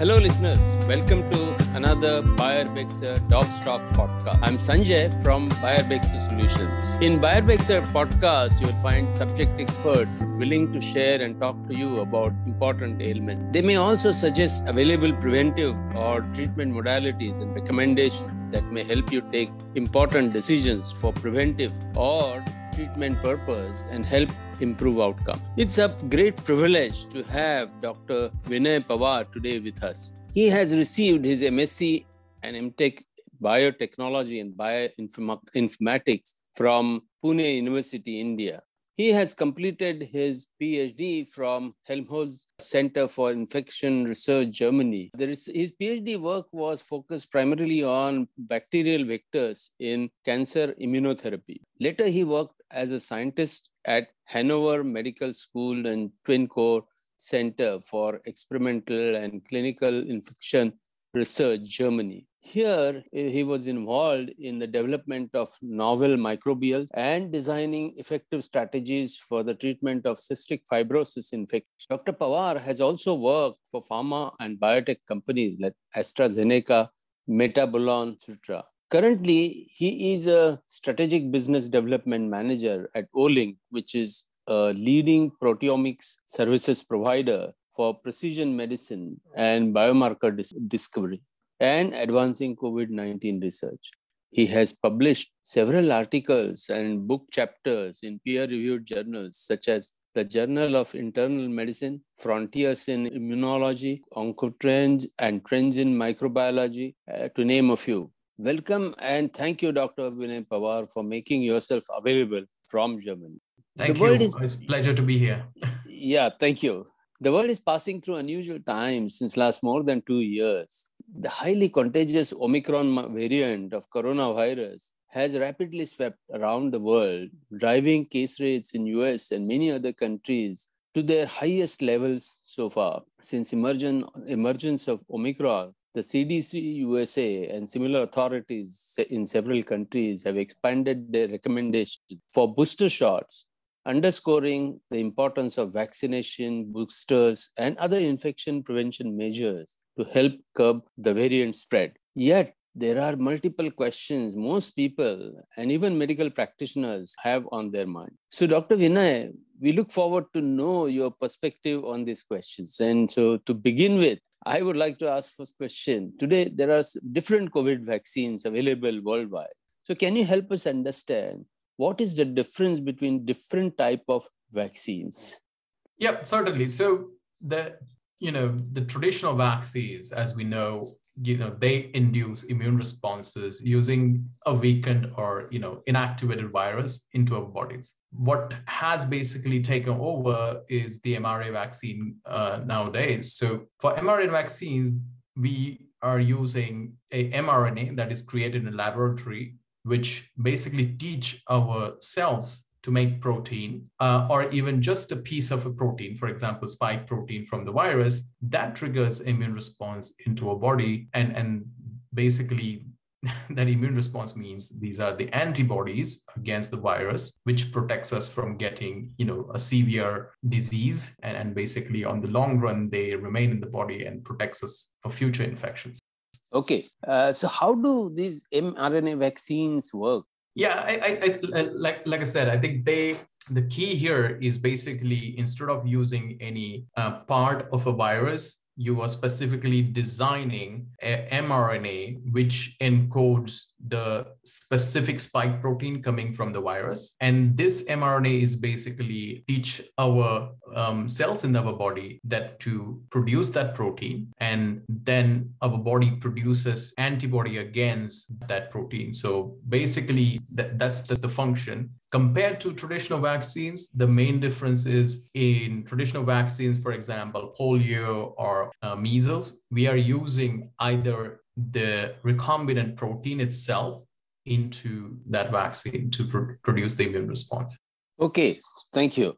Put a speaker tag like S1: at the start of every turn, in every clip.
S1: Hello, listeners. Welcome to another BioUrbexer uh, Doc Talk podcast. I'm Sanjay from BioUrbexer Solutions. In BioUrbexer uh, podcast, you'll find subject experts willing to share and talk to you about important ailments. They may also suggest available preventive or treatment modalities and recommendations that may help you take important decisions for preventive or treatment purpose and help improve outcome. It's a great privilege to have Dr. Vinay Pawar today with us. He has received his MSc and MTech Biotechnology and Bioinformatics from Pune University, India. He has completed his PhD from Helmholtz Center for Infection Research, Germany. Is, his PhD work was focused primarily on bacterial vectors in cancer immunotherapy. Later, he worked as a scientist at Hanover Medical School and TWINCORE Center for Experimental and Clinical Infection Research, Germany. Here, eh, he was involved in the development of novel microbials and designing effective strategies for the treatment of cystic fibrosis infection. Dr. Pawar has also worked for pharma and biotech companies like AstraZeneca, Metabolon, etc. Currently, he is a strategic business development manager at Olink, which is a leading proteomics services provider for precision medicine and biomarker dis- discovery and advancing COVID 19 research. He has published several articles and book chapters in peer reviewed journals such as the Journal of Internal Medicine, Frontiers in Immunology, Oncotrends, and Trends in Microbiology, uh, to name a few. Welcome and thank you, Dr. Vinay Pawar, for making yourself available from Germany.
S2: Thank the you. Is, it's a pleasure to be here.
S1: yeah, thank you. The world is passing through unusual times since last more than two years. The highly contagious Omicron variant of coronavirus has rapidly swept around the world, driving case rates in US and many other countries to their highest levels so far. Since emergence of Omicron, the CDC USA and similar authorities in several countries have expanded their recommendations for booster shots, underscoring the importance of vaccination, boosters, and other infection prevention measures to help curb the variant spread. Yet, there are multiple questions most people and even medical practitioners have on their mind. So, Dr. Vinay, we look forward to know your perspective on these questions. And so, to begin with, I would like to ask first question. Today, there are different COVID vaccines available worldwide. So, can you help us understand what is the difference between different type of vaccines?
S2: Yep, certainly. So the you know the traditional vaccines, as we know, you know they induce immune responses using a weakened or you know inactivated virus into our bodies. What has basically taken over is the mRNA vaccine uh, nowadays. So for mRNA vaccines we are using a mRNA that is created in a laboratory which basically teach our cells to make protein uh, or even just a piece of a protein, for example, spike protein from the virus, that triggers immune response into a body. And, and basically, that immune response means these are the antibodies against the virus, which protects us from getting, you know, a severe disease. And, and basically, on the long run, they remain in the body and protects us for future infections.
S1: Okay. Uh, so, how do these mRNA vaccines work?
S2: Yeah, I, I, I, like like I said, I think they the key here is basically instead of using any uh, part of a virus you are specifically designing a mRNA which encodes the specific spike protein coming from the virus. And this mRNA is basically teach our um, cells in our body that to produce that protein, and then our body produces antibody against that protein. So basically, that, that's the, the function. Compared to traditional vaccines, the main difference is in traditional vaccines, for example, polio or uh, measles, we are using either the recombinant protein itself into that vaccine to pr- produce the immune response.
S1: Okay, thank you.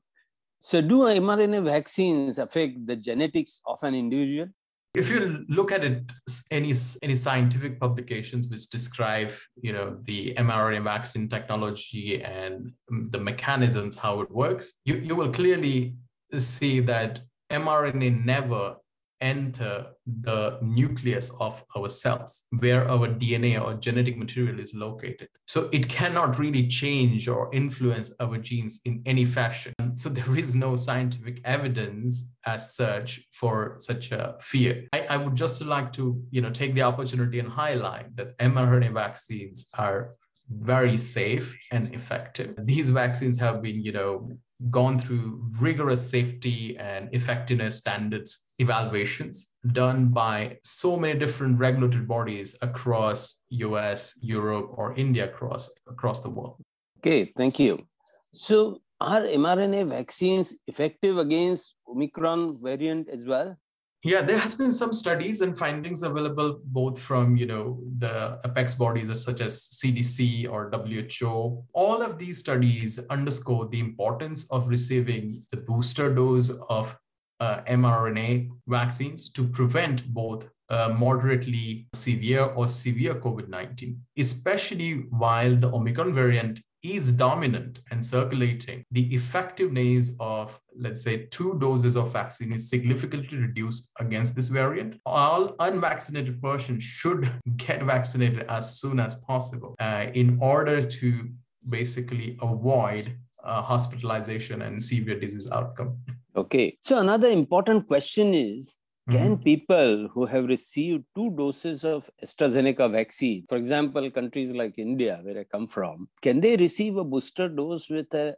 S1: So, do mRNA vaccines affect the genetics of an individual?
S2: If you look at it, any any scientific publications which describe, you know, the mRNA vaccine technology and the mechanisms how it works, you, you will clearly see that mRNA never enter the nucleus of our cells, where our DNA or genetic material is located. So it cannot really change or influence our genes in any fashion. Um, so there is no scientific evidence as such for such a fear. I, I would just like to, you know, take the opportunity and highlight that mRNA vaccines are very safe and effective. These vaccines have been, you know, gone through rigorous safety and effectiveness standards evaluations done by so many different regulatory bodies across US, Europe, or India across across the world.
S1: Okay, thank you. So are mRNA vaccines effective against Omicron variant as well?
S2: Yeah, there has been some studies and findings available both from you know the apex bodies such as CDC or WHO. All of these studies underscore the importance of receiving the booster dose of uh, mRNA vaccines to prevent both uh, moderately severe or severe COVID 19, especially while the Omicron variant is dominant and circulating, the effectiveness of, let's say, two doses of vaccine is significantly reduced against this variant. All unvaccinated persons should get vaccinated as soon as possible uh, in order to basically avoid uh, hospitalization and severe disease outcome.
S1: Okay. So, another important question is can mm-hmm. people who have received two doses of AstraZeneca vaccine, for example, countries like India, where I come from, can they receive a booster dose with a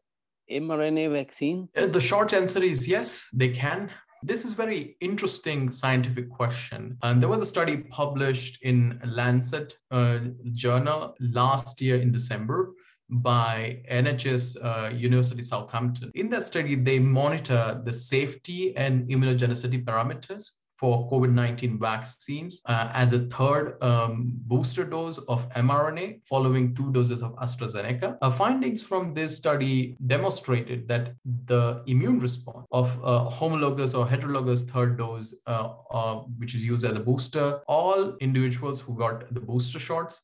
S1: mRNA vaccine?
S2: Uh, the short answer is yes, they can. This is very interesting scientific question. And there was a study published in Lancet uh, journal last year in December by NHS uh, University Southampton. In that study, they monitor the safety and immunogenicity parameters for COVID-19 vaccines uh, as a third um, booster dose of mRNA following two doses of AstraZeneca. Uh, findings from this study demonstrated that the immune response of uh, homologous or heterologous third dose, uh, uh, which is used as a booster, all individuals who got the booster shots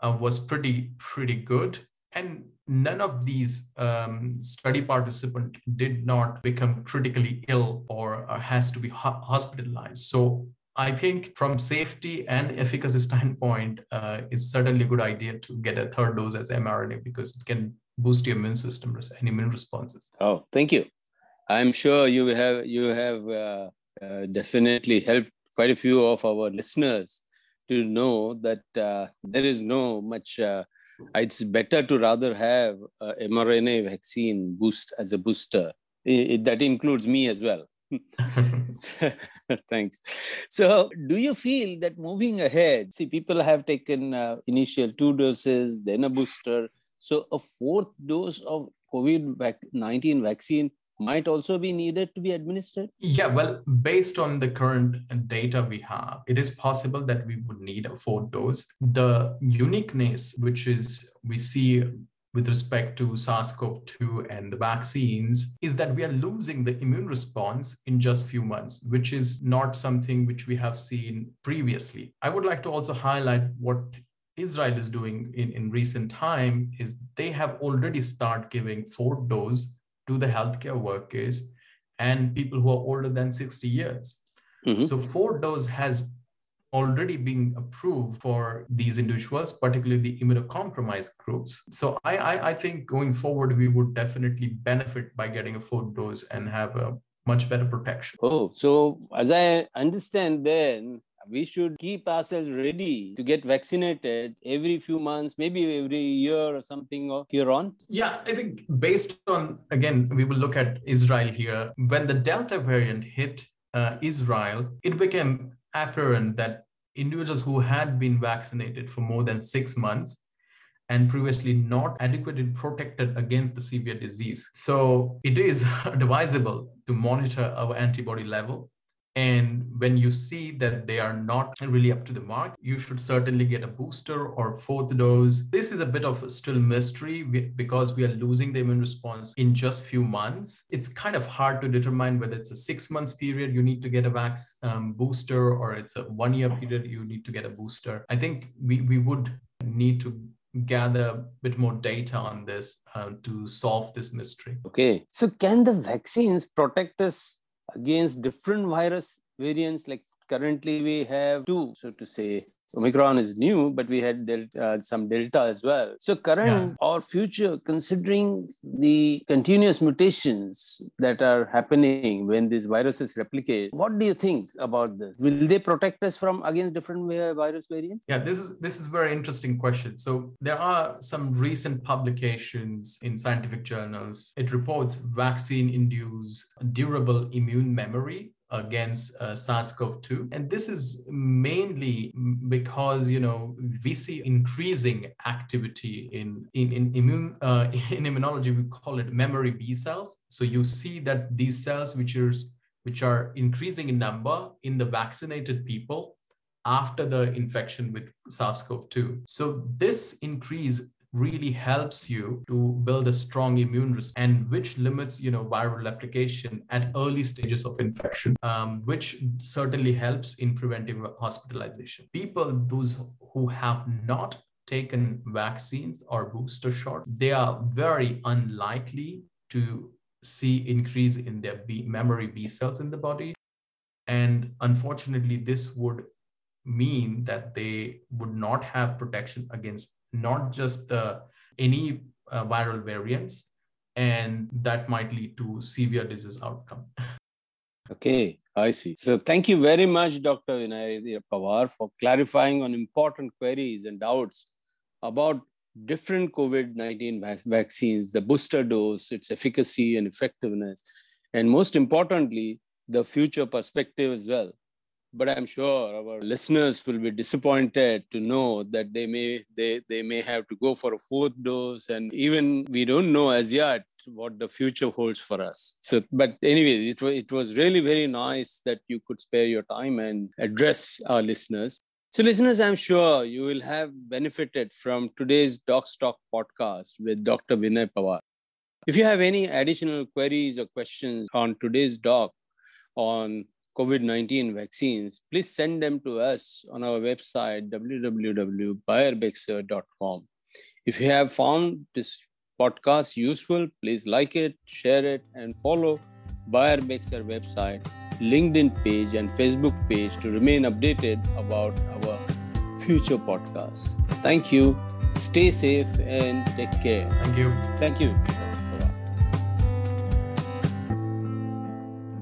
S2: uh, was pretty, pretty good and none of these um, study participants did not become critically ill or, or has to be ho- hospitalized. So I think from safety and efficacy standpoint, uh, it's certainly a good idea to get a third dose as mRNA because it can boost your immune system and immune responses.
S1: Oh, thank you. I'm sure you have you have uh, uh, definitely helped quite a few of our listeners to know that uh, there is no much uh, it's better to rather have a mRNA vaccine boost as a booster. It, it, that includes me as well. Thanks. So, do you feel that moving ahead, see, people have taken uh, initial two doses, then a booster. So, a fourth dose of COVID 19 vaccine might also be needed to be administered?
S2: Yeah, well, based on the current data we have, it is possible that we would need a fourth dose. The uniqueness, which is we see with respect to SARS CoV 2 and the vaccines, is that we are losing the immune response in just few months, which is not something which we have seen previously. I would like to also highlight what Israel is doing in, in recent time is they have already started giving fourth dose to the healthcare workers and people who are older than 60 years. Mm-hmm. So four dose has already been approved for these individuals, particularly the immunocompromised groups. So I, I, I think going forward, we would definitely benefit by getting a fourth dose and have a much better protection.
S1: Oh, so as I understand then, we should keep ourselves ready to get vaccinated every few months, maybe every year or something or here on?
S2: Yeah, I think based on, again, we will look at Israel here. When the Delta variant hit uh, Israel, it became apparent that individuals who had been vaccinated for more than six months and previously not adequately protected against the severe disease. So it is advisable to monitor our antibody level and when you see that they are not really up to the mark, you should certainly get a booster or fourth dose. This is a bit of a still mystery because we are losing the immune response in just few months. It's kind of hard to determine whether it's a six months period you need to get a vax um, booster or it's a one year period you need to get a booster. I think we, we would need to gather a bit more data on this uh, to solve this mystery.
S1: Okay. So can the vaccines protect us against different virus variants like currently we have two so to say Omicron is new, but we had delta, uh, some Delta as well. So, current yeah. or future, considering the continuous mutations that are happening when these viruses replicate, what do you think about this? Will they protect us from against different virus variants?
S2: Yeah, this is this is very interesting question. So, there are some recent publications in scientific journals. It reports vaccine-induced durable immune memory against uh, SARS-CoV-2. And this is mainly because, you know, we see increasing activity in, in, in immune, uh, in immunology, we call it memory B cells. So you see that these cells, which are, which are increasing in number in the vaccinated people after the infection with SARS-CoV-2. So this increase really helps you to build a strong immune response and which limits you know viral replication at early stages of infection um, which certainly helps in preventive hospitalization. People those who have not taken vaccines or booster shot they are very unlikely to see increase in their B, memory b cells in the body. And unfortunately this would mean that they would not have protection against not just the any uh, viral variants and that might lead to severe disease outcome.
S1: Okay i see. So thank you very much dr vinay pawar for clarifying on important queries and doubts about different covid-19 vaccines the booster dose its efficacy and effectiveness and most importantly the future perspective as well but i'm sure our listeners will be disappointed to know that they may they, they may have to go for a fourth dose. And even we don't know as yet what the future holds for us. So but anyway it, was, it was really very nice that you could spare your time and address our listeners. So listeners i'm sure you will have benefited from today's doc Talk podcast with dr vinay pawar. If you have any additional queries or questions on today's doc on COVID 19 vaccines, please send them to us on our website, www.biourbexer.com. If you have found this podcast useful, please like it, share it, and follow BioUrbexer website, LinkedIn page, and Facebook page to remain updated about our future podcasts. Thank you. Stay safe and take care.
S2: Thank you.
S1: Thank you.